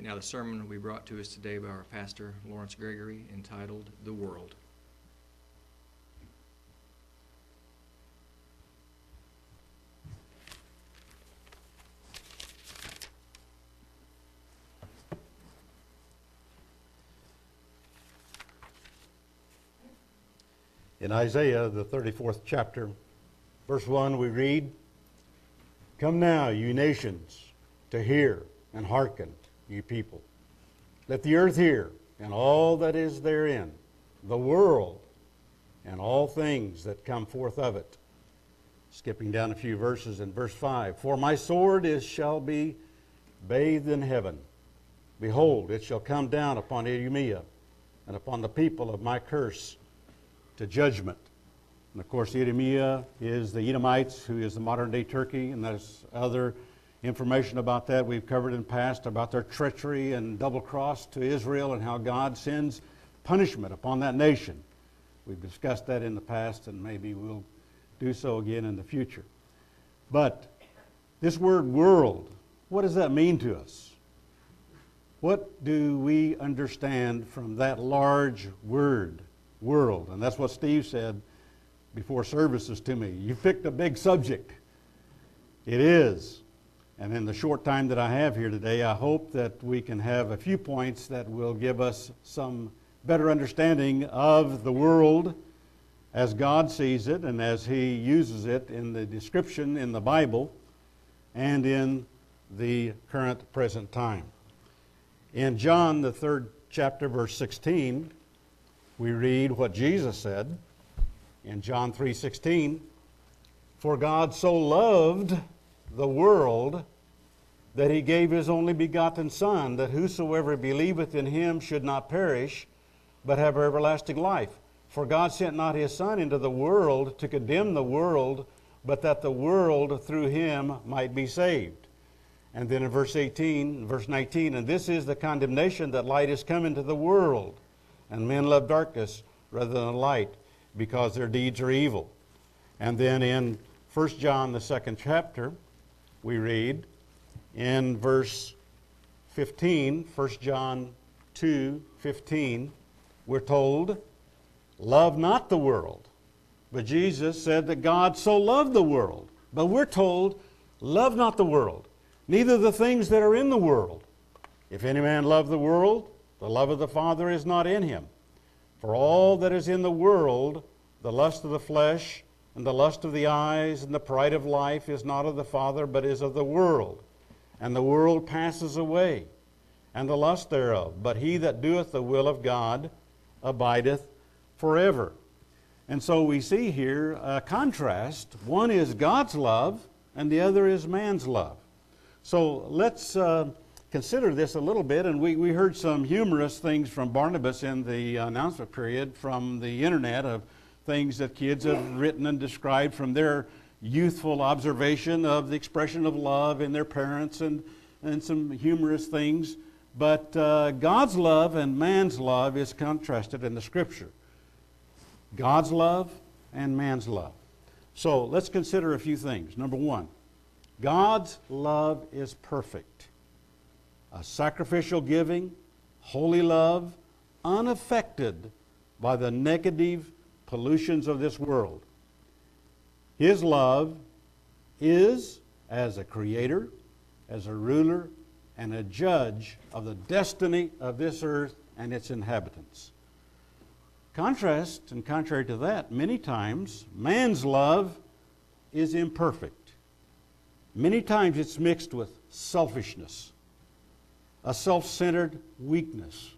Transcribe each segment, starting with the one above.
Now the sermon will be brought to us today by our pastor, Lawrence Gregory, entitled The World. In Isaiah, the 34th chapter, verse 1, we read, Come now, you nations, to hear and hearken, you people. Let the earth hear, and all that is therein, the world, and all things that come forth of it. Skipping down a few verses in verse 5 For my sword is, shall be bathed in heaven. Behold, it shall come down upon Idumea and upon the people of my curse to judgment. And of course, Idumea is the Edomites, who is the modern day Turkey, and there's other information about that we've covered in the past about their treachery and double cross to Israel and how God sends punishment upon that nation. We've discussed that in the past, and maybe we'll do so again in the future. But this word world, what does that mean to us? What do we understand from that large word, world? And that's what Steve said before services to me. You picked a big subject. It is. And in the short time that I have here today, I hope that we can have a few points that will give us some better understanding of the world as God sees it and as He uses it in the description in the Bible and in the current present time. In John, the third chapter, verse 16, we read what Jesus said in John 3:16, "For God so loved the world that he gave his only begotten son that whosoever believeth in him should not perish but have everlasting life. For God sent not his son into the world to condemn the world, but that the world through him might be saved." And then in verse 18, verse 19, and this is the condemnation that light is come into the world, and men love darkness rather than light, because their deeds are evil. And then in 1 John, the second chapter, we read in verse 15, 1 John 2 15, we're told, Love not the world. But Jesus said that God so loved the world. But we're told, Love not the world, neither the things that are in the world. If any man love the world, the love of the Father is not in him. For all that is in the world, the lust of the flesh, and the lust of the eyes, and the pride of life, is not of the Father, but is of the world. And the world passes away, and the lust thereof. But he that doeth the will of God abideth forever. And so we see here a contrast. One is God's love, and the other is man's love. So let's uh, consider this a little bit. And we, we heard some humorous things from Barnabas in the announcement period from the internet of things that kids have written and described from their youthful observation of the expression of love in their parents and, and some humorous things. But uh, God's love and man's love is contrasted in the scripture. God's love and man's love. So let's consider a few things. Number one, God's love is perfect. A sacrificial giving, holy love, unaffected by the negative pollutions of this world. His love is as a creator, as a ruler, and a judge of the destiny of this earth and its inhabitants. Contrast and contrary to that, many times man's love is imperfect. Many times it's mixed with selfishness, a self centered weakness,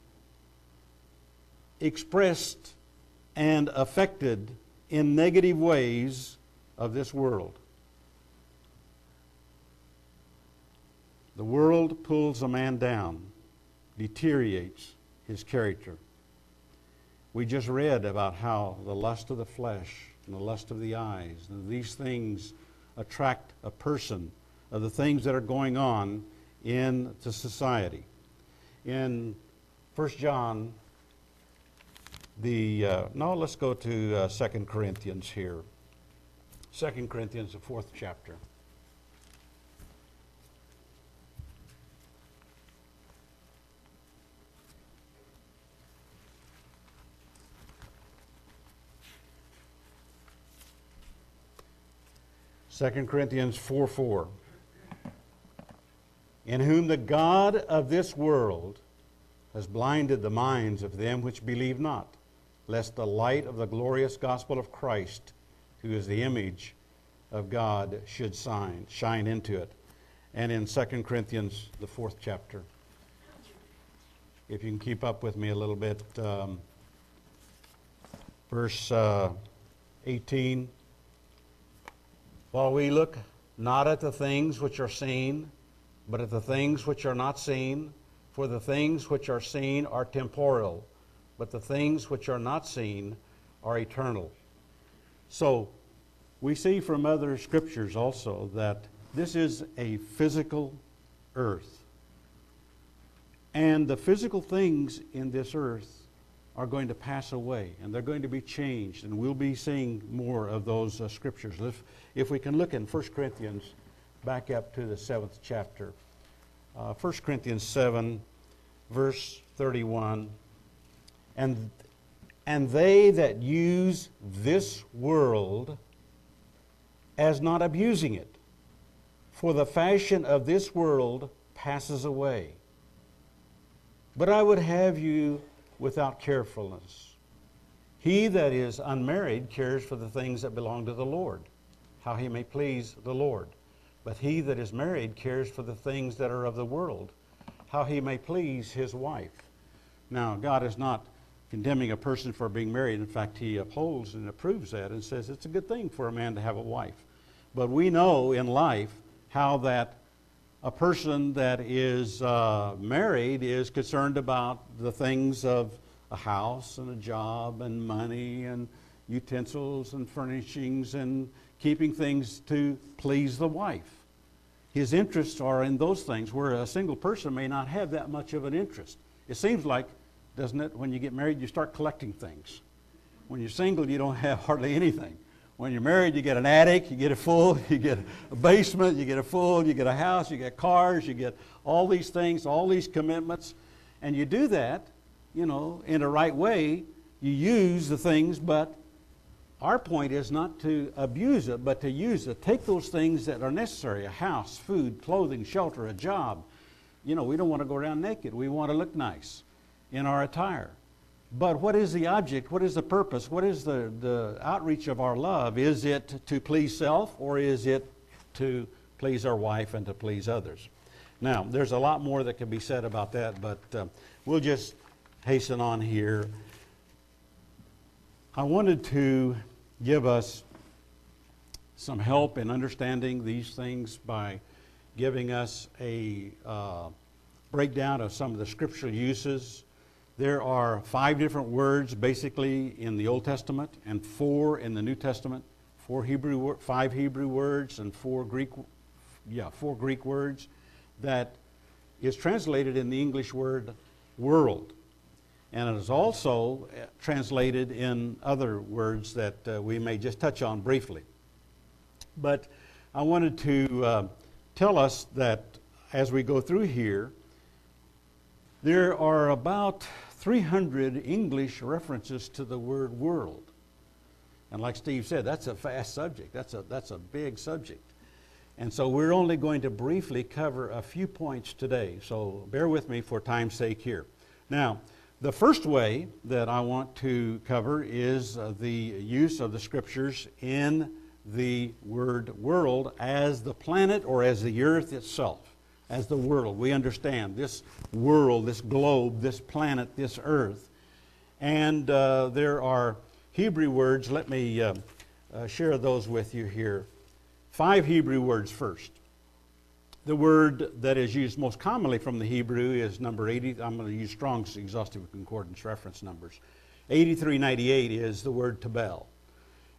expressed and affected in negative ways of this world. The world pulls a man down, deteriorates his character. We just read about how the lust of the flesh and the lust of the eyes, and these things attract a person of the things that are going on in the society. In 1 John, the uh, let's go to uh, 2 corinthians here. 2 corinthians the fourth chapter. Second Corinthians 4 4. In whom the God of this world has blinded the minds of them which believe not lest the light of the glorious gospel of Christ, who is the image of God, should shine, shine into it. And in 2 Corinthians, the fourth chapter, if you can keep up with me a little bit, um, verse uh, 18. While we look not at the things which are seen, but at the things which are not seen, for the things which are seen are temporal, but the things which are not seen are eternal. So, we see from other scriptures also that this is a physical earth. And the physical things in this earth are going to pass away and they're going to be changed. And we'll be seeing more of those uh, scriptures. If, if we can look in 1 Corinthians, back up to the seventh chapter. Uh, 1 Corinthians 7, verse 31. And, and they that use this world as not abusing it, for the fashion of this world passes away. But I would have you without carefulness. He that is unmarried cares for the things that belong to the Lord, how he may please the Lord. But he that is married cares for the things that are of the world, how he may please his wife. Now, God is not condemning a person for being married. In fact, he upholds and approves that and says it's a good thing for a man to have a wife. But we know in life how that a person that is uh, married is concerned about the things of a house and a job and money and utensils and furnishings and keeping things to please the wife. His interests are in those things where a single person may not have that much of an interest. It seems like, doesn't it, when you get married, you start collecting things. When you're single, you don't have hardly anything. When you're married, you get an attic, you get a full, you get a basement, you get a full, you get a house, you get cars, you get all these things, all these commitments. And you do that, you know, in the right way. You use the things, but our point is not to abuse it, but to use it. Take those things that are necessary a house, food, clothing, shelter, a job. You know, we don't want to go around naked. We want to look nice in our attire. But what is the object? What is the purpose? What is the, the outreach of our love? Is it to please self or is it to please our wife and to please others? Now, there's a lot more that can be said about that, but uh, we'll just hasten on here. I wanted to give us some help in understanding these things by giving us a uh, breakdown of some of the scriptural uses there are five different words basically in the Old Testament and four in the New Testament. Four Hebrew, five Hebrew words and four Greek, yeah, four Greek words that is translated in the English word world. And it is also uh, translated in other words that uh, we may just touch on briefly. But I wanted to uh, tell us that as we go through here, there are about 300 English references to the word world. And like Steve said, that's a fast subject. That's a, that's a big subject. And so we're only going to briefly cover a few points today. So bear with me for time's sake here. Now, the first way that I want to cover is uh, the use of the scriptures in the word world as the planet or as the earth itself as the world. We understand this world, this globe, this planet, this earth. And uh, there are Hebrew words. Let me uh, uh, share those with you here. Five Hebrew words first. The word that is used most commonly from the Hebrew is number 80. I'm going to use Strong's exhaustive concordance reference numbers. 8398 is the word tabel.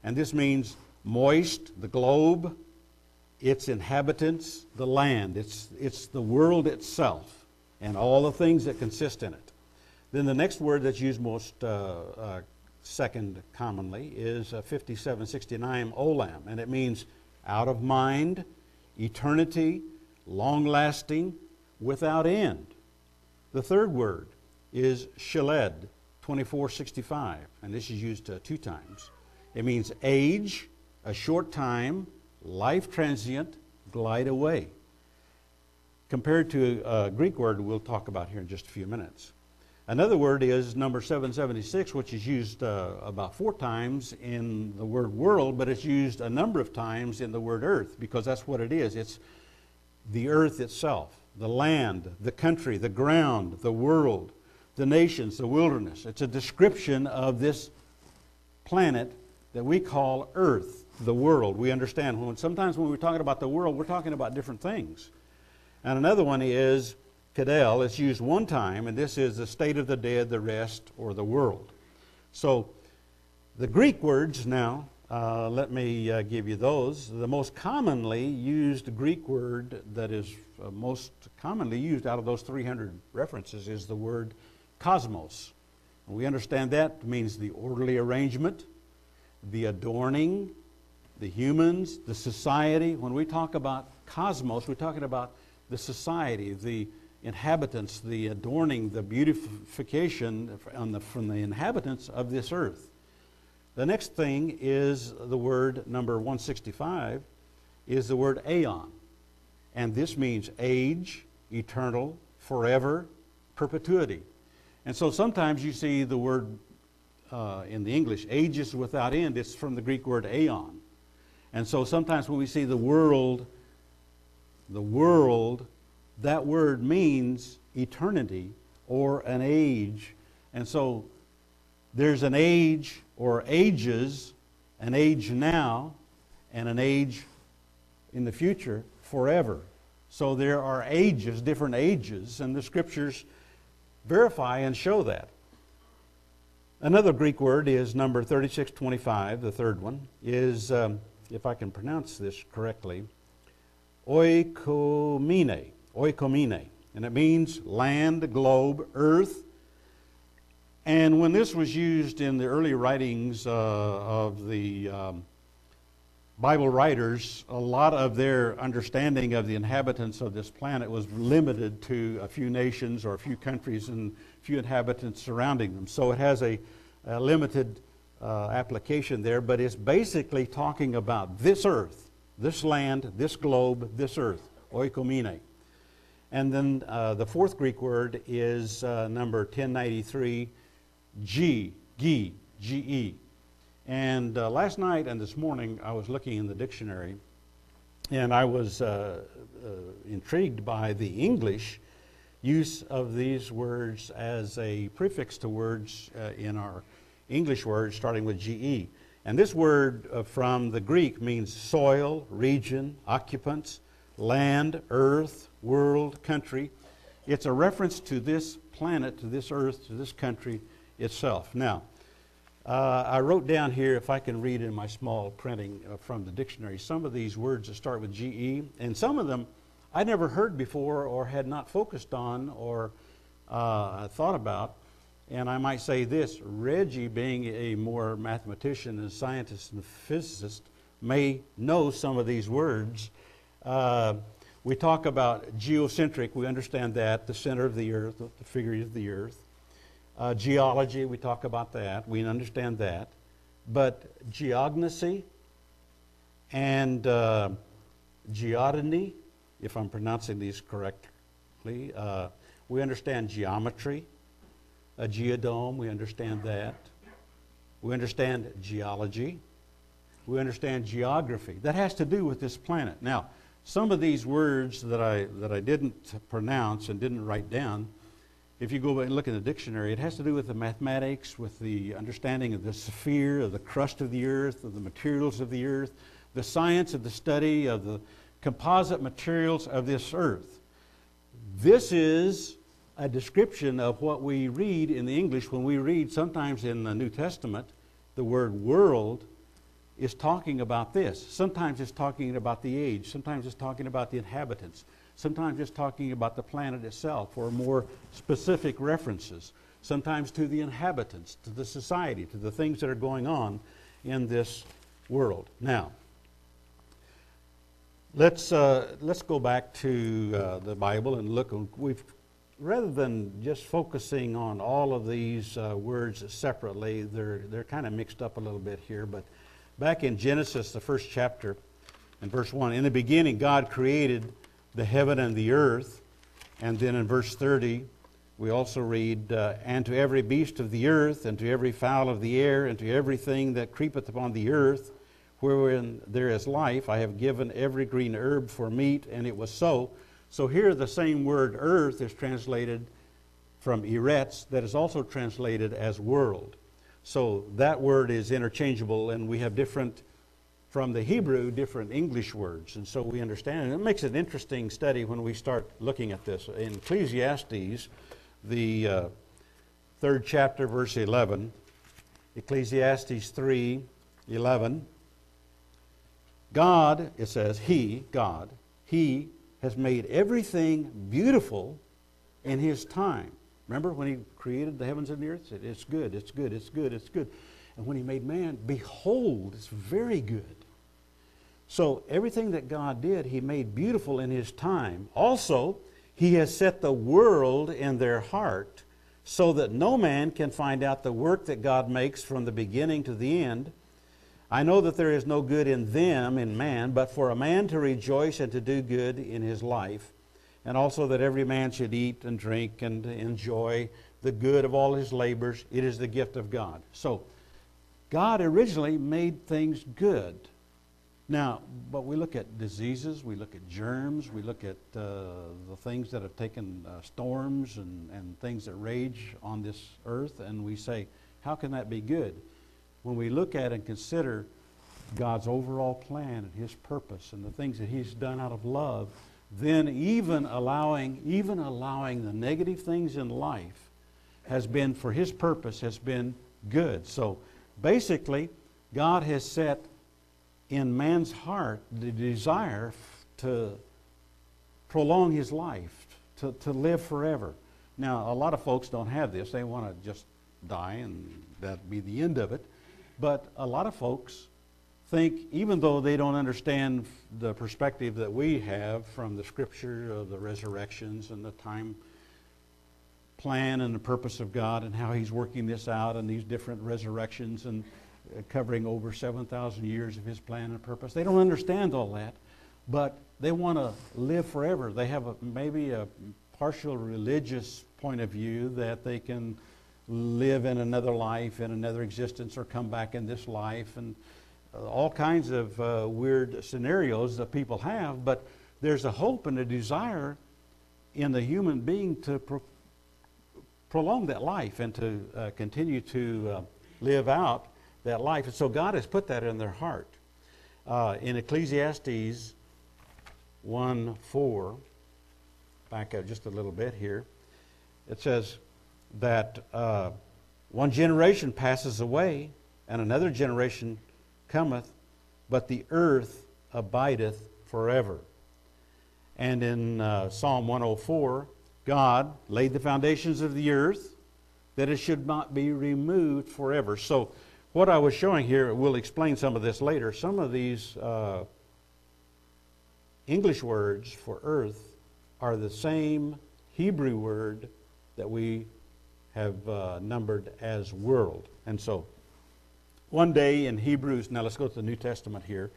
And this means moist, the globe, its inhabitants, the land. It's, it's the world itself and all the things that consist in it. Then the next word that's used most uh, uh, second commonly is uh, 5769 olam, and it means out of mind, eternity, long lasting, without end. The third word is sheled, 2465, and this is used uh, two times. It means age, a short time, life transient, glide away. Compared to a Greek word we'll talk about here in just a few minutes. Another word is number 776, which is used uh, about four times in the word world, but it's used a number of times in the word earth because that's what it is. It's the earth itself, the land, the country, the ground, the world, the nations, the wilderness. It's a description of this planet that we call earth, the world. We understand when sometimes when we're talking about the world, we're talking about different things. And another one is Kadel. It's used one time, and this is the state of the dead, the rest, or the world. So the Greek words now, uh, let me uh, give you those. The most commonly used Greek word that is uh, most commonly used out of those 300 references is the word cosmos. We understand that means the orderly arrangement, the adorning, the humans, the society. When we talk about cosmos, we're talking about the society, the inhabitants, the adorning, the beautification the, from the inhabitants of this earth. The next thing is the word number 165 is the word aeon. And this means age, eternal, forever, perpetuity. And so sometimes you see the word uh, in the English, ages without end, it's from the Greek word aeon. And so sometimes when we see the world, the world, that word means eternity or an age. And so there's an age or ages, an age now, and an age in the future forever. So there are ages, different ages, and the scriptures verify and show that. Another Greek word is number 3625, the third one, is, um, if I can pronounce this correctly, oikoumene, oikoumene. And it means land, globe, earth. And when this was used in the early writings uh, of the um, Bible writers, a lot of their understanding of the inhabitants of this planet was limited to a few nations or a few countries and few inhabitants surrounding them. So it has a, a limited uh, application there, but it's basically talking about this earth, this land, this globe, this earth, oikoumene. And then uh, the fourth Greek word is uh, number 1093, G, G, G-E. And uh, last night and this morning, I was looking in the dictionary, and I was uh, intrigued by the English use of these words as a prefix to words in our English words starting with GE. And this word uh, from the Greek means soil, region, occupants, land, earth, world, country. It's a reference to this planet, to this earth, to this country itself. Now, uh, I wrote down here, if I can read in my small printing uh, from the dictionary, some of these words that start with GE, and some of them I'd never heard before or had not focused on or uh, thought about. And I might say this Reggie, being a more mathematician and scientist and physicist, may know some of these words. Uh, we talk about geocentric, we understand that, the center of the earth, the figure of the earth. Uh, geology, we talk about that, we understand that. But geognosy and uh, geodony, if I'm pronouncing these correctly. Uh, we understand geometry, a geodome, we understand that. We understand geology. We understand geography. That has to do with this planet. Now, some of these words that I, that I didn't pronounce and didn't write down, if you go and look in the dictionary, it has to do with the mathematics, with the understanding of the sphere, of the crust of the earth, of the materials of the earth, the science of the study of the composite materials of this earth. This is a description of what we read in the English when we read sometimes in the New Testament the word world is talking about this. Sometimes it's talking about the age, sometimes it's talking about the inhabitants, sometimes it's talking about the planet itself or more specific references, sometimes to the inhabitants, to the society, to the things that are going on in this world. Now, Let's, uh, let's go back to uh, the Bible and look. We've, rather than just focusing on all of these uh, words separately, they're, they're kind of mixed up a little bit here. But back in Genesis, the first chapter, in verse 1. In the beginning, God created the heaven and the earth. And then in verse 30, we also read, uh, And to every beast of the earth, and to every fowl of the air, and to everything that creepeth upon the earth, wherein there is life, I have given every green herb for meat, and it was so. So here the same word earth is translated from eretz, that is also translated as world. So that word is interchangeable, and we have different, from the Hebrew, different English words. And so we understand. And it makes an interesting study when we start looking at this. In Ecclesiastes, the uh, third chapter, verse 11, Ecclesiastes 3 11. God, it says, He, God, He has made everything beautiful in His time. Remember when He created the heavens and the earth? Said, It's good, it's good, it's good, it's good. And when He made man, behold, it's very good. So everything that God did, He made beautiful in His time. Also, He has set the world in their heart so that no man can find out the work that God makes from the beginning to the end. I know that there is no good in them, in man, but for a man to rejoice and to do good in his life, and also that every man should eat and drink and enjoy the good of all his labors. It is the gift of God. So, God originally made things good. Now, but we look at diseases, we look at germs, we look at uh, the things that have taken uh, storms and, and things that rage on this earth, and we say, how can that be good? When we look at and consider God's overall plan and His purpose and the things that He's done out of love, then even allowing, even allowing the negative things in life has been, for His purpose, has been good. So basically, God has set in man's heart the desire to prolong his life, to, to live forever. Now, a lot of folks don't have this. They want to just die and that be the end of it. But a lot of folks think, even though they don't understand the perspective that we have from the scripture of the resurrections and the time plan and the purpose of God and how He's working this out and these different resurrections and covering over 7,000 years of His plan and purpose. They don't understand all that, but they want to live forever. They have a, maybe a partial religious point of view that they can live in another life, in another existence, or come back in this life, and uh, all kinds of uh, weird scenarios that people have. But there's a hope and a desire in the human being to pro- prolong that life and to uh, continue to uh, live out that life. And so God has put that in their heart. Uh, in Ecclesiastes 1 4, back up just a little bit here, it says, that uh, one generation passes away and another generation cometh, but the earth abideth forever. And in uh, Psalm 104, God laid the foundations of the earth that it should not be removed forever. So, what I was showing here, we'll explain some of this later. Some of these uh, English words for earth are the same Hebrew word that we have uh, numbered as world. And so, one day in Hebrews, now let's go to the New Testament here.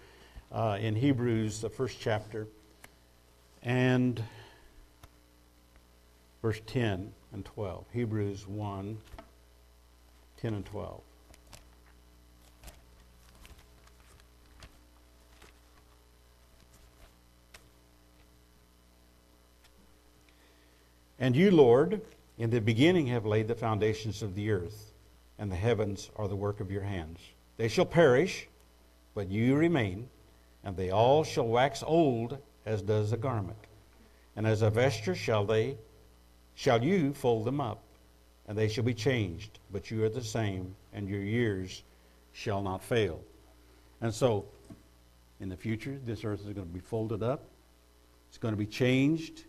Uh, in Hebrews, the first chapter, and verse 10 and 12. Hebrews 1 10 and 12. And you, Lord, in the beginning have laid the foundations of the earth, and the heavens are the work of your hands. They shall perish, but you remain, and they all shall wax old as does a garment. And as a vesture shall they shall you fold them up, and they shall be changed, but you are the same, and your years shall not fail. And so in the future, this earth is going to be folded up. It's going to be changed,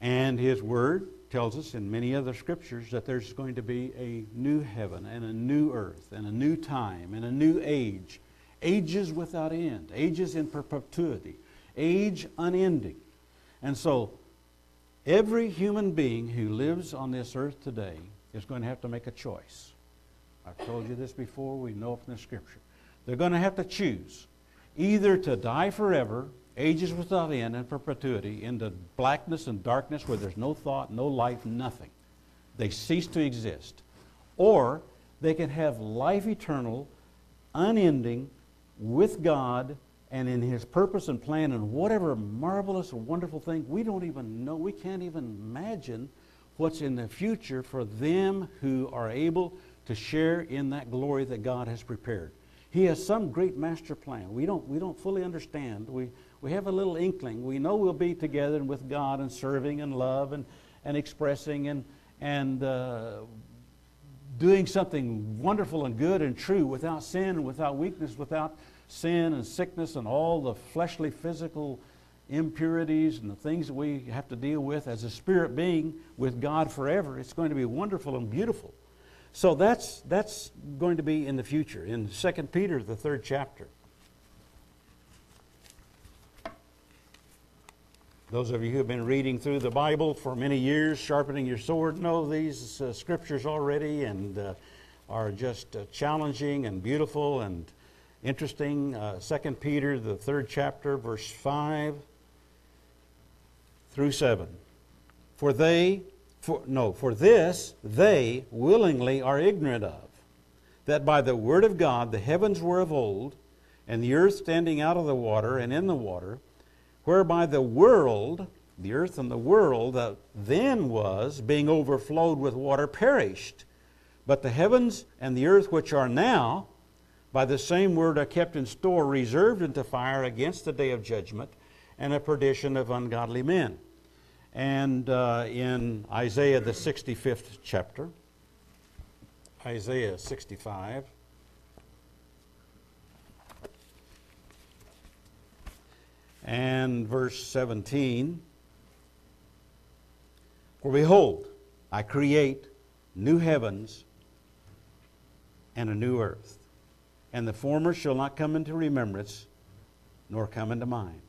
and his word tells us in many other scriptures that there's going to be a new heaven and a new earth and a new time and a new age. Ages without end, ages in perpetuity, age unending. And so, every human being who lives on this earth today is going to have to make a choice. I've told you this before, we know from the scripture. They're going to have to choose. either to die forever, ages without end and perpetuity, into blackness and darkness where there's no thought, no life, nothing. They cease to exist. Or they can have life eternal, unending, with God and in His purpose and plan and whatever marvelous and wonderful thing we don't even know, we can't even imagine what's in the future for them who are able to share in that glory that God has prepared. He has some great master plan. We don't, we don't fully understand. We, we have a little inkling. We know we'll be together and with God and serving and love and, and expressing and, and uh, doing something wonderful and good and true without sin and without weakness, without sin and sickness and all the fleshly, physical impurities and the things that we have to deal with as a spirit being with God forever. It's going to be wonderful and beautiful. So that's, that's going to be in the future, in 2 Peter, the third chapter. Those of you who have been reading through the Bible for many years, sharpening your sword, know these uh, scriptures already and uh, are just uh, challenging and beautiful and interesting. Uh, 2 Peter, the third chapter, verse 5 through 7. For they, for, no, for this they willingly are ignorant of, that by the word of God the heavens were of old, and the earth standing out of the water and in the water, whereby the world, the earth and the world that then was, being overflowed with water, perished. But the heavens and the earth which are now, by the same word are kept in store, reserved unto fire against the day of judgment and a perdition of ungodly men. And uh, in Isaiah, the 65th chapter, Isaiah 65. And verse 17 For behold, I create new heavens and a new earth, and the former shall not come into remembrance, nor come into mind.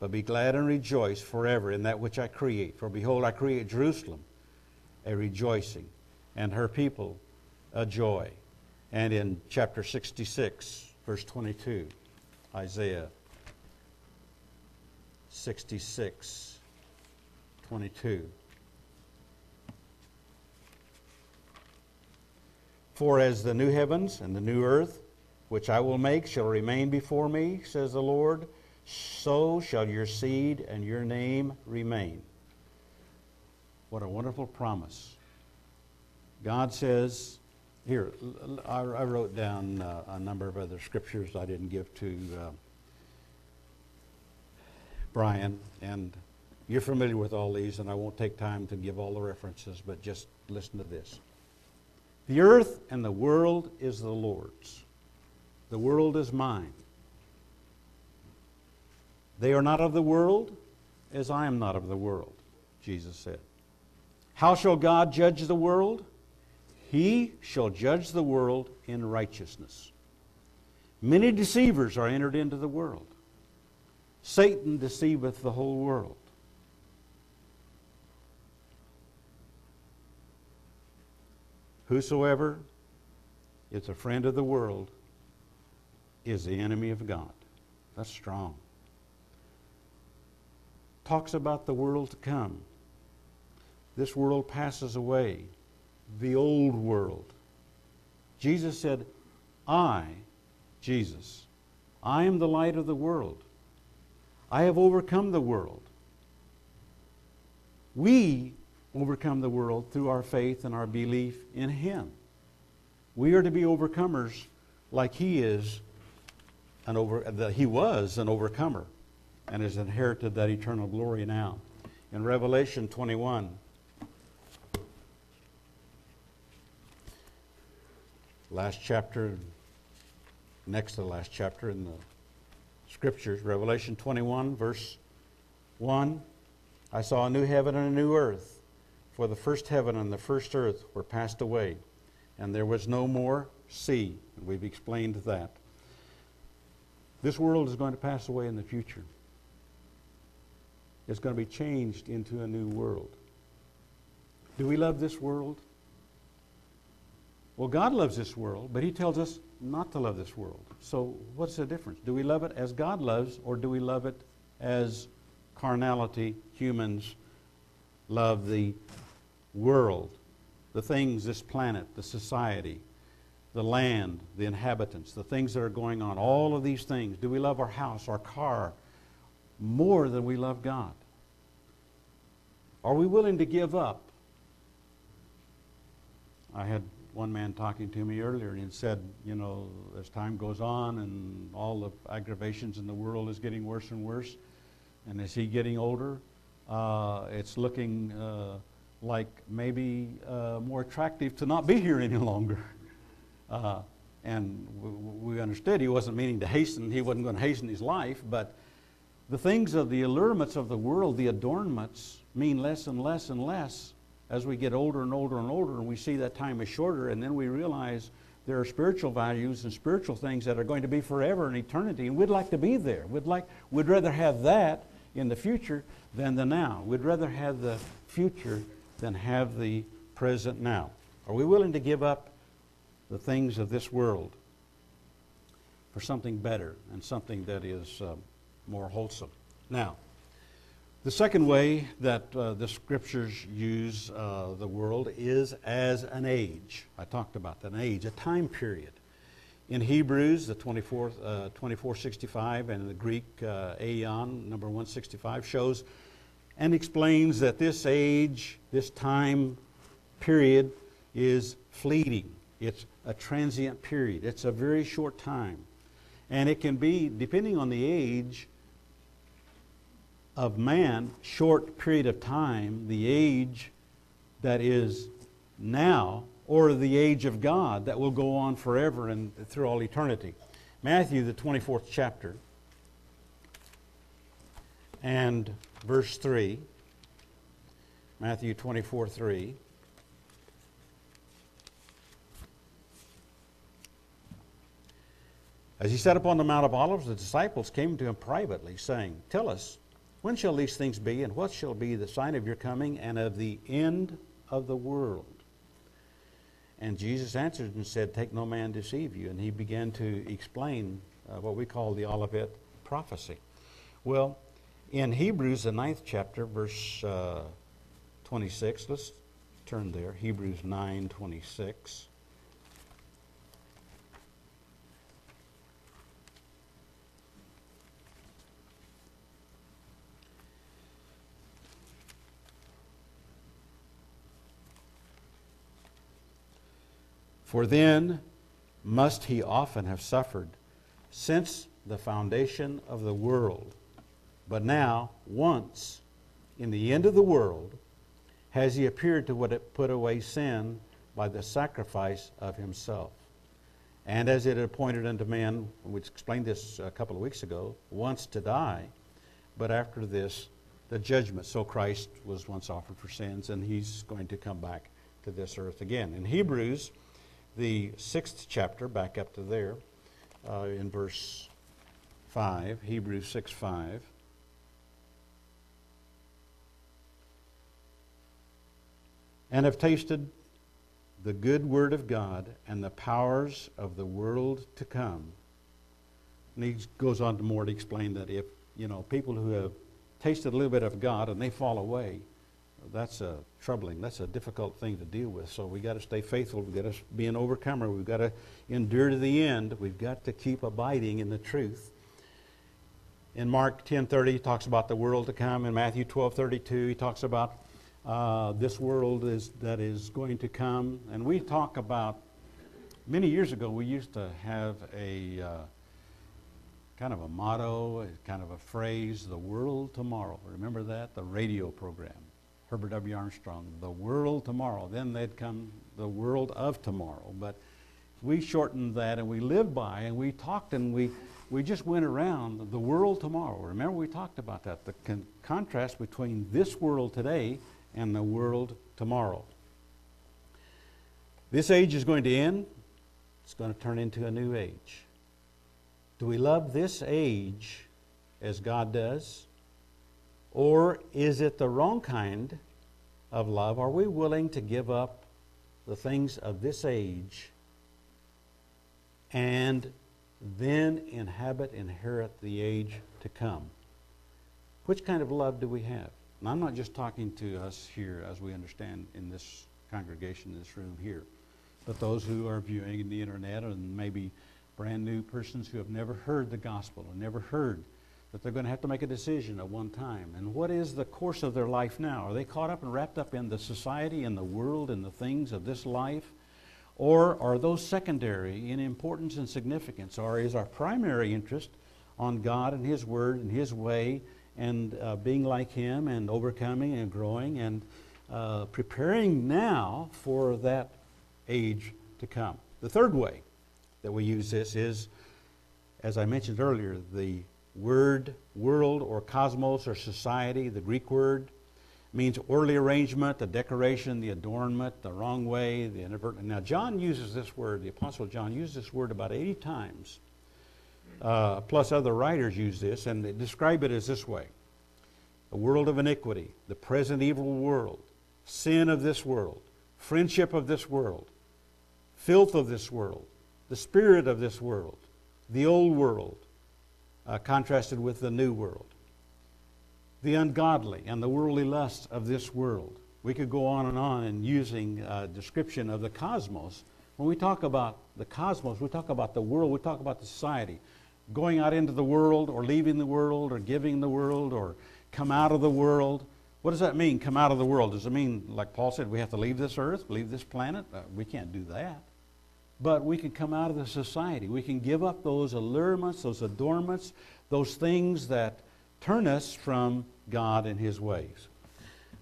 But be glad and rejoice forever in that which I create. For behold, I create Jerusalem a rejoicing, and her people a joy. And in chapter 66, verse 22, Isaiah 66, 22. For as the new heavens and the new earth, which I will make, shall remain before me, says the Lord, so shall your seed and your name remain. What a wonderful promise. God says, here, I wrote down uh, a number of other scriptures I didn't give to uh, Brian, and you're familiar with all these, and I won't take time to give all the references, but just listen to this. The earth and the world is the Lord's. The world is mine. They are not of the world, as I am not of the world, Jesus said. How shall God judge the world? He shall judge the world in righteousness. Many deceivers are entered into the world. Satan deceiveth the whole world. Whosoever is a friend of the world is the enemy of God. That's strong talks about the world to come. This world passes away, the old world. Jesus said, I, Jesus, I am the light of the world. I have overcome the world. We overcome the world through our faith and our belief in Him. We are to be overcomers like He is an over, that He was an overcomer and has inherited that eternal glory now. In Revelation 21, last chapter, next to the last chapter in the scriptures, Revelation 21, verse 1 I saw a new heaven and a new earth, for the first heaven and the first earth were passed away, and there was no more sea. And we've explained that. This world is going to pass away in the future It's going to be changed into a new world. Do we love this world? Well, God loves this world, but He tells us not to love this world. So, what's the difference? Do we love it as God loves, or do we love it as carnality, humans love the world, the things, this planet, the society, the land, the inhabitants, the things that are going on, all of these things? Do we love our house, our car, more than we love God? Are we willing to give up? I had one man talking to me earlier, and said, you know, as time goes on and all the aggravations in the world is getting worse and worse, and as he getting older, uh, it's looking uh, like maybe uh, more attractive to not be here any longer. Uh, and we understood he wasn't meaning to hasten, he wasn't going to hasten his life, but the things of the allurements of the world, the adornments, mean less and less and less as we get older and older and older, and we see that time is shorter, and then we realize there are spiritual values and spiritual things that are going to be forever and eternity, and we'd like to be there. We'd like, we'd rather have that in the future than the now. We'd rather have the future than have the present now. Are we willing to give up the things of this world for something better and something that is uh, more wholesome? Now, the second way that uh, the scriptures use uh, the world is as an age. I talked about that, an age, a time period. In Hebrews, the 24, uh, 2465, and the Greek, uh, aeon, number 165, shows and explains that this age, this time period, is fleeting. It's a transient period. It's a very short time. And it can be, depending on the age, of man, short period of time, the age that is now, or the age of God that will go on forever and through all eternity. Matthew, the 24th chapter, and verse 3. Matthew 24, 3. As he sat upon the Mount of Olives, the disciples came to him privately, saying, Tell us, when shall these things be, and what shall be the sign of your coming and of the end of the world? And Jesus answered and said, Take no man deceive you. And he began to explain uh, what we call the Olivet prophecy. Well, in Hebrews, the ninth chapter, verse uh, 26, let's turn there. Hebrews 9 26. For then must he often have suffered since the foundation of the world. But now, once in the end of the world, has he appeared to what it put away sin by the sacrifice of himself. And as it appointed unto man, we explained this a couple of weeks ago, once to die, but after this, the judgment. So Christ was once offered for sins, and he's going to come back to this earth again. In Hebrews, the sixth chapter, back up to there, uh, in verse 5, Hebrews 6 5. And have tasted the good word of God and the powers of the world to come. And he goes on to more to explain that if, you know, people who have tasted a little bit of God and they fall away, that's a troubling, that's a difficult thing to deal with. So we got to stay faithful. We've got to be an overcomer. We've got to endure to the end. We've got to keep abiding in the truth. In Mark 10:30, he talks about the world to come. In Matthew 12:32, he talks about uh, this world is that is going to come. And we talk about many years ago. We used to have a uh, kind of a motto, kind of a phrase: "The world tomorrow." Remember that? The radio program. Herbert W. Armstrong, the world tomorrow. Then they'd come the world of tomorrow. But we shortened that and we lived by and we talked and we, we just went around the world tomorrow. Remember, we talked about that the con- contrast between this world today and the world tomorrow. This age is going to end, it's going to turn into a new age. Do we love this age as God does? Or is it the wrong kind of love? Are we willing to give up the things of this age and then inhabit, inherit the age to come. Which kind of love do we have? And I'm not just talking to us here as we understand in this congregation, in this room here, but those who are viewing in the internet and maybe brand new persons who have never heard the gospel or never heard that they're going to have to make a decision at one time. And what is the course of their life now? Are they caught up and wrapped up in the society and the world and the things of this life? Or are those secondary in importance and significance? Or is our primary interest on God and His Word and His way and uh, being like Him and overcoming and growing and uh, preparing now for that age to come? The third way that we use this is, as I mentioned earlier, the word world or cosmos or society, the Greek word, means orderly arrangement, the decoration, the adornment, the wrong way, the inadvertent. Now, John uses this word, the Apostle John uses this word about 80 times, uh, plus other writers use this, and they describe it as this way the world of iniquity, the present evil world, sin of this world, friendship of this world, filth of this world, the spirit of this world, the old world, uh, contrasted with the new world, the ungodly and the worldly lusts of this world. We could go on and on in using a description of the cosmos. When we talk about the cosmos, we talk about the world, we talk about the society. Going out into the world, or leaving the world, or giving the world, or come out of the world. What does that mean, come out of the world? Does it mean, like Paul said, we have to leave this earth, leave this planet? Uh, we can't do that. But we can come out of the society. We can give up those allurements, those adornments, those things that turn us from God and His ways.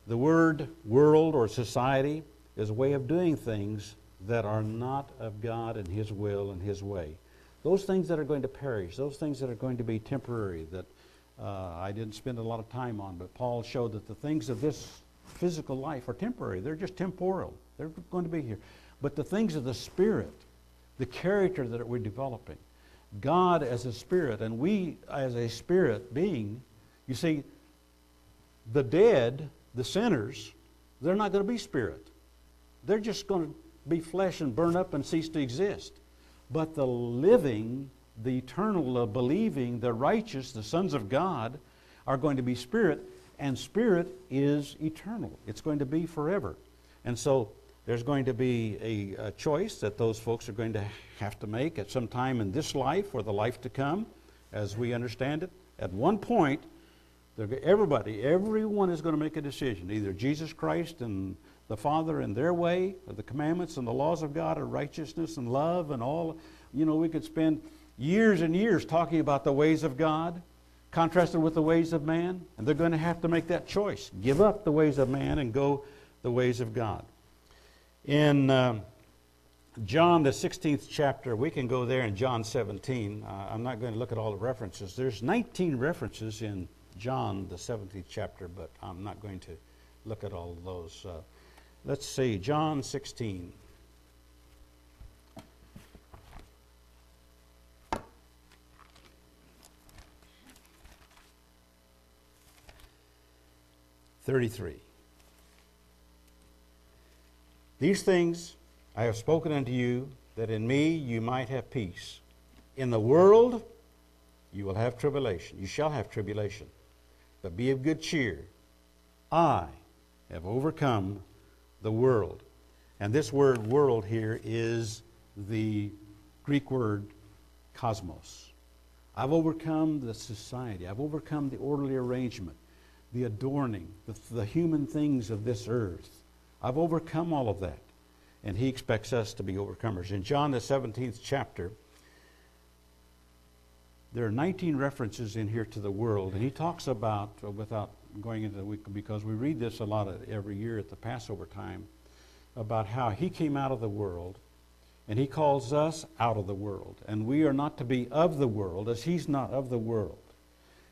The word world or society is a way of doing things that are not of God and His will and His way. Those things that are going to perish, those things that are going to be temporary, that uh, I didn't spend a lot of time on, but Paul showed that the things of this physical life are temporary. They're just temporal. They're going to be here. But the things of the Spirit, the character that we're developing, God as a spirit and we as a spirit being, you see, the dead, the sinners, they're not going to be spirit. They're just going to be flesh and burn up and cease to exist. But the living, the eternal, the believing, the righteous, the sons of God are going to be spirit, and spirit is eternal. It's going to be forever. And so there's going to be a, a, choice that those folks are going to have to make at some time in this life or the life to come, as we understand it. At one point, everybody, everyone is going to make a decision. Either Jesus Christ and the Father and their way, or the commandments and the laws of God, or righteousness and love and all. You know, we could spend years and years talking about the ways of God, contrasted with the ways of man, and they're going to have to make that choice. Give up the ways of man and go the ways of God. In um, John, the 16th chapter, we can go there in John 17. Uh, I'm not going to look at all the references. There's 19 references in John, the 17th chapter, but I'm not going to look at all those. Uh, let's see, John 16. Thirty-three. These things I have spoken unto you, that in me you might have peace. In the world you will have tribulation. You shall have tribulation. But be of good cheer. I have overcome the world. And this word world here is the Greek word cosmos. I've overcome the society. I've overcome the orderly arrangement, the adorning, the, the human things of this earth. I've overcome all of that. And he expects us to be overcomers. In John, the 17th chapter, there are 19 references in here to the world. And he talks about, uh, without going into the week, because we read this a lot every year at the Passover time, about how he came out of the world and he calls us out of the world. And we are not to be of the world as he's not of the world.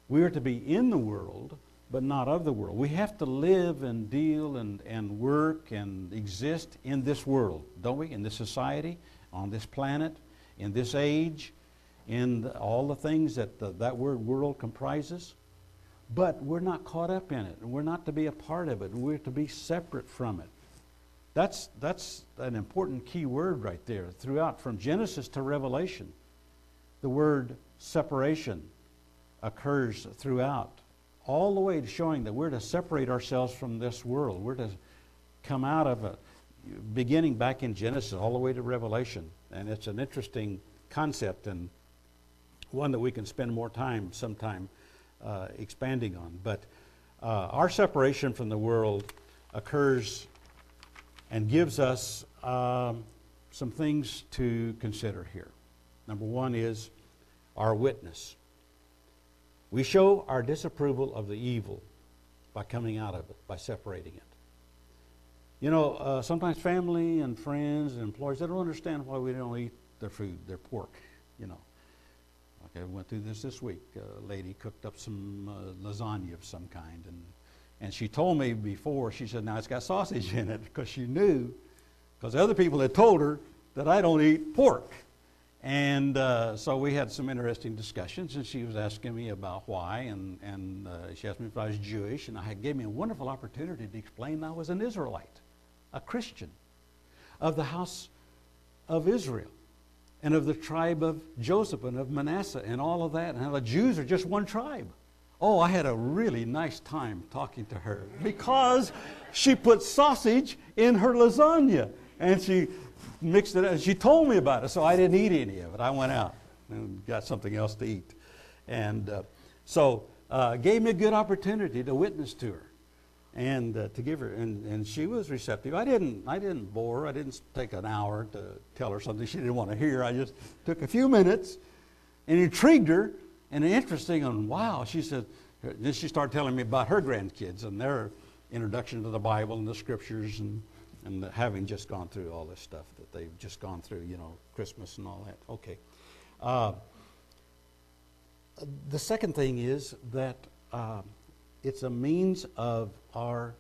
We are to be in the world, but not of the world. We have to live and deal and, and work and exist in this world, don't we? In this society, on this planet, in this age, in all the things that the, that word world comprises. But we're not caught up in it. And we're not to be a part of it. We're to be separate from it. That's, that's an important key word right there. Throughout, from Genesis to Revelation, the word separation occurs throughout, all the way to showing that we're to separate ourselves from this world. We're to come out of it, beginning back in Genesis, all the way to Revelation. And it's an interesting concept and one that we can spend more time sometime uh, expanding on. But uh, our separation from the world occurs and gives us um, some things to consider here. Number one is our witness. We show our disapproval of the evil by coming out of it, by separating it. You know, uh, sometimes family and friends and employees, they don't understand why we don't eat their food, their pork, you know. Like I went through this this week. A lady cooked up some uh, lasagna of some kind, and, and she told me before, she said, now it's got sausage in it, because she knew, because other people had told her that I don't eat pork. And uh, so we had some interesting discussions, and she was asking me about why, and, and uh, she asked me if I was Jewish, and I gave me a wonderful opportunity to explain I was an Israelite, a Christian of the house of Israel, and of the tribe of Joseph and of Manasseh, and all of that, and how the Jews are just one tribe. Oh, I had a really nice time talking to her because she put sausage in her lasagna, and she mixed it. And she told me about it, so I didn't eat any of it. I went out and got something else to eat, and uh, so uh, gave me a good opportunity to witness to her, and uh, to give her. And, and she was receptive. I didn't. I didn't bore her. I didn't take an hour to tell her something she didn't want to hear. I just took a few minutes, and intrigued her. And interesting. And wow, she said. Then she started telling me about her grandkids and their introduction to the Bible and the scriptures and and having just gone through all this stuff that they've just gone through, you know, Christmas and all that. Okay. Uh, the second thing is that uh, it's a means of our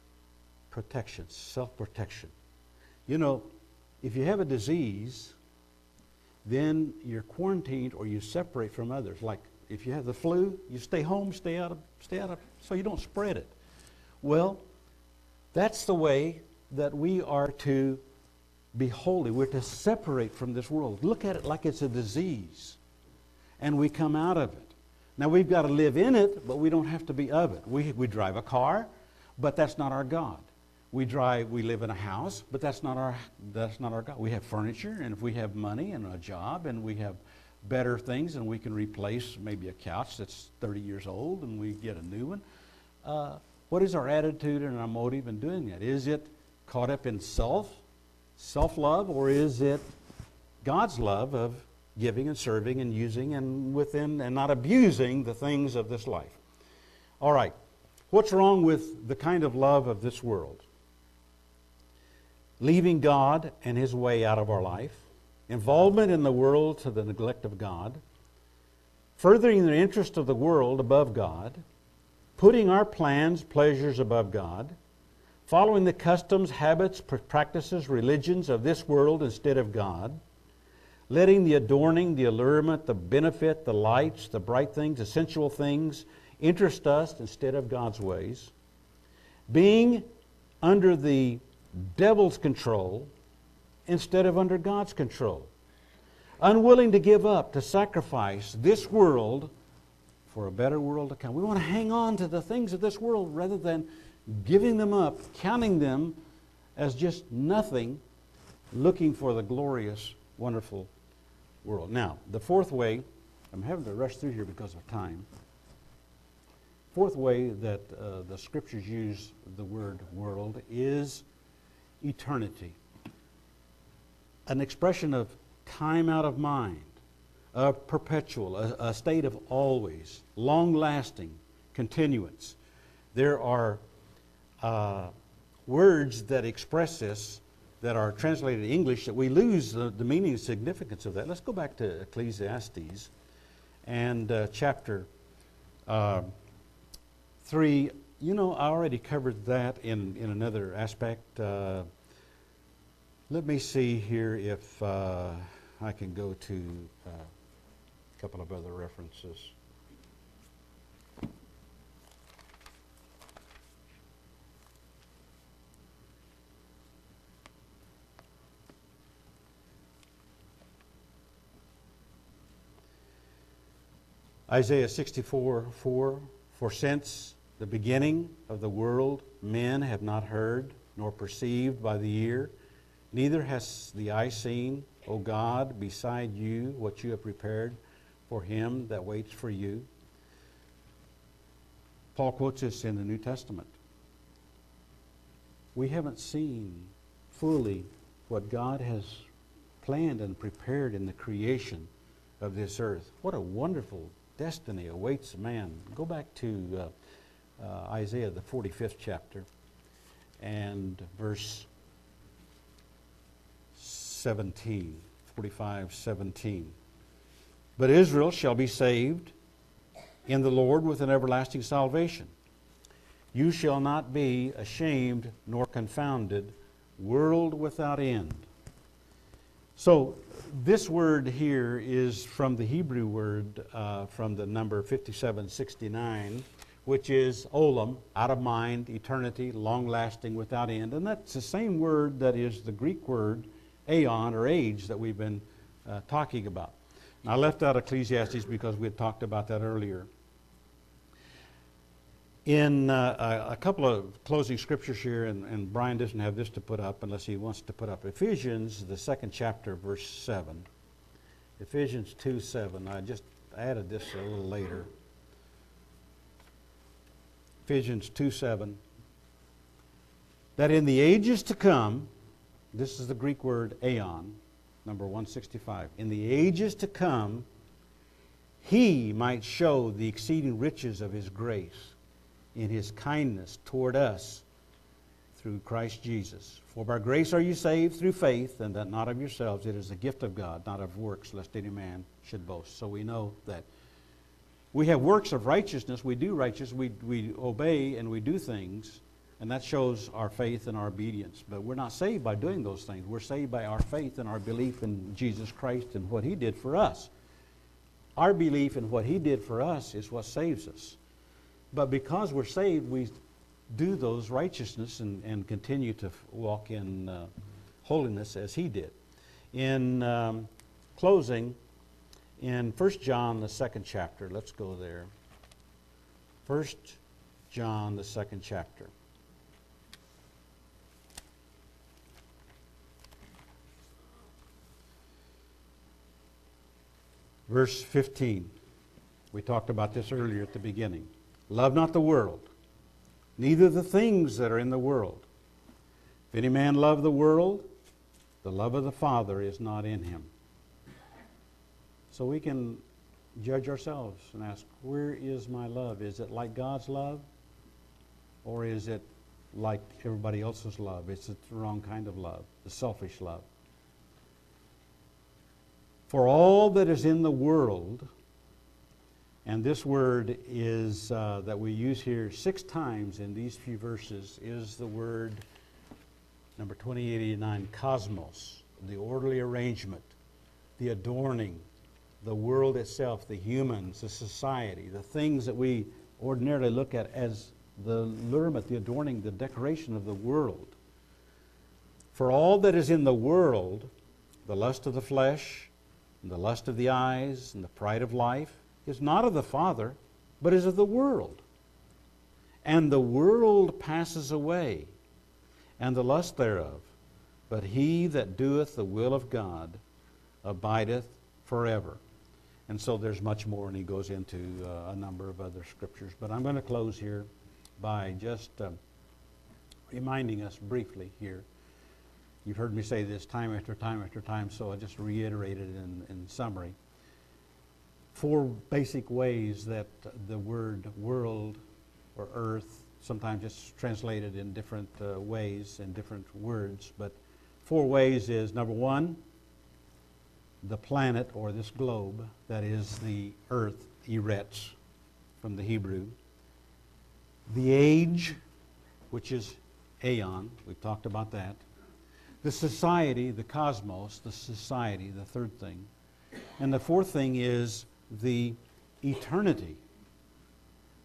protection, self protection. You know, if you have a disease, then you're quarantined or you separate from others. Like if you have the flu, you stay home, stay out of, stay out of, so you don't spread it. Well, that's the way that we are to be holy. We're to separate from this world. Look at it like it's a disease. And we come out of it. Now we've got to live in it, but we don't have to be of it. We, we drive a car, but that's not our God. We drive, we live in a house, but that's not our that's not our God. We have furniture, and if we have money and a job, and we have better things, and we can replace maybe a couch that's 30 years old, and we get a new one. Uh, what is our attitude and our motive in doing that? Is it caught up in self, self love, or is it God's love of giving and serving and using and within and not abusing the things of this life? All right. What's wrong with the kind of love of this world? Leaving God and His way out of our life, involvement in the world to the neglect of God, furthering the interest of the world above God, putting our plans, pleasures above God, following the customs, habits, practices, religions of this world instead of God, letting the adorning, the allurement, the benefit, the lights, the bright things, the sensual things interest us instead of God's ways, being under the devil's control instead of under God's control, unwilling to give up, to sacrifice this world for a better world to come. We want to hang on to the things of this world rather than giving them up, counting them as just nothing, looking for the glorious, wonderful world. Now, the fourth way, I'm having to rush through here because of time. Fourth way that uh, the scriptures use the word world is eternity. An expression of time out of mind, a perpetual, a, a state of always, long lasting, continuance. There are uh, words that express this that are translated in English that we lose the, the meaning and significance of that. Let's go back to Ecclesiastes and uh, chapter uh, 3. You know, I already covered that in, in another aspect. Uh, let me see here if uh, I can go to uh, a couple of other references. Isaiah 64 4 For since the beginning of the world, men have not heard, nor perceived by the ear, neither has the eye seen, O God, beside you, what you have prepared for him that waits for you. Paul quotes this in the New Testament. We haven't seen fully what God has planned and prepared in the creation of this earth. What a wonderful destiny awaits man. Go back to uh, uh, Isaiah, the 45th chapter, and verse 17, 45, 17. But Israel shall be saved in the Lord with an everlasting salvation. You shall not be ashamed nor confounded, world without end. So, this word here is from the Hebrew word uh, from the number 5769, which is olam, out of mind, eternity, long lasting, without end. And that's the same word that is the Greek word aeon or age that we've been uh, talking about. And I left out Ecclesiastes because we had talked about that earlier. In uh, a, couple of closing scriptures here, and, and Brian doesn't have this to put up unless he wants to put up Ephesians, the second chapter, verse 7. Ephesians 2 7. I just added this a little later. Ephesians 2 7. That in the ages to come, this is the Greek word aeon, number 165. In the ages to come, he might show the exceeding riches of his grace in his kindness toward us through Christ Jesus. For by grace are you saved through faith, and that not of yourselves. It is a gift of God, not of works, lest any man should boast. So we know that we have works of righteousness. We do righteous. We, we obey and we do things, and that shows our faith and our obedience. But we're not saved by doing those things. We're saved by our faith and our belief in Jesus Christ and what He did for us. Our belief in what He did for us is what saves us. But because we're saved, we do those righteousness and, and continue to walk in uh, holiness as he did. In um, closing, in 1 John, the second chapter, let's go there. 1 John, the second chapter. Verse 15. We talked about this earlier at the beginning. Love not the world, neither the things that are in the world. If any man love the world, the love of the Father is not in him. So we can judge ourselves and ask, where is my love? Is it like God's love? Or is it like everybody else's love? It's the wrong kind of love, the selfish love. For all that is in the world, and this word is uh, that we use here six times in these few verses is the word number 2089 cosmos, the orderly arrangement, the adorning, the world itself, the humans, the society, the things that we ordinarily look at as the allurement, the adorning, the decoration of the world. For all that is in the world, the lust of the flesh, and the lust of the eyes, and the pride of life, is not of the Father, but is of the world. And the world passes away, and the lust thereof. But he that doeth the will of God abideth forever. And so there's much more, and he goes into uh, a number of other scriptures. But I'm going to close here by just um, reminding us briefly here. You've heard me say this time after time after time, so I'll just reiterate it in, in summary four basic ways that the word world or earth, sometimes it's translated in different uh, ways in different words, but four ways is number one, the planet or this globe, that is the earth, eretz from the Hebrew. The age, which is aeon, we've talked about that. The society, the cosmos, the society, the third thing. And the fourth thing is the eternity.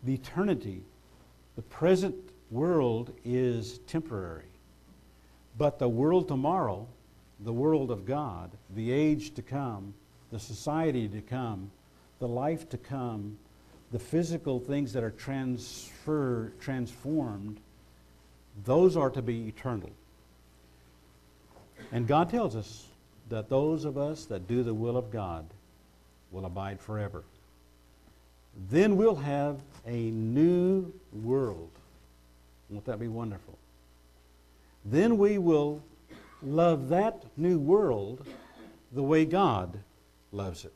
The eternity. The present world is temporary. But the world tomorrow, the world of God, the age to come, the society to come, the life to come, the physical things that are transfer, transformed, those are to be eternal. And God tells us that those of us that do the will of God will abide forever. Then we'll have a new world. Won't that be wonderful? Then we will love that new world the way God loves it.